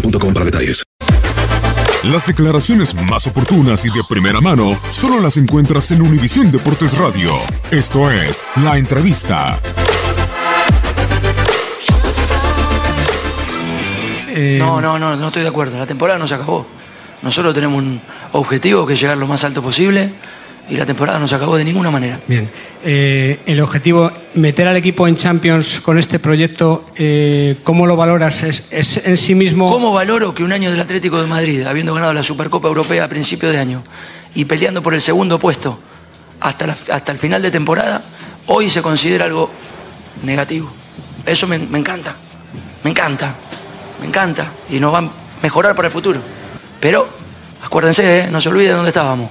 boostmobile.com para detalles. Las declaraciones más oportunas y de primera mano solo las encuentras en Univisión Deportes Radio. Esto es La Entrevista. No, no, no, no estoy de acuerdo. La temporada no se acabó. Nosotros tenemos un objetivo que es llegar lo más alto posible y la temporada no se acabó de ninguna manera. Bien, Eh, el objetivo, meter al equipo en Champions con este proyecto, eh, ¿cómo lo valoras? ¿Es, es en sí mismo...? ¿Cómo valoro que un año del Atlético de Madrid, habiendo ganado la Supercopa Europea a principio de año y peleando por el segundo puesto hasta, la- hasta el final de temporada, hoy se considera algo negativo? Eso me, me encanta, me encanta, me encanta y nos va a mejorar para el futuro. Pero, acuérdense, ¿eh? no se olviden dónde estábamos.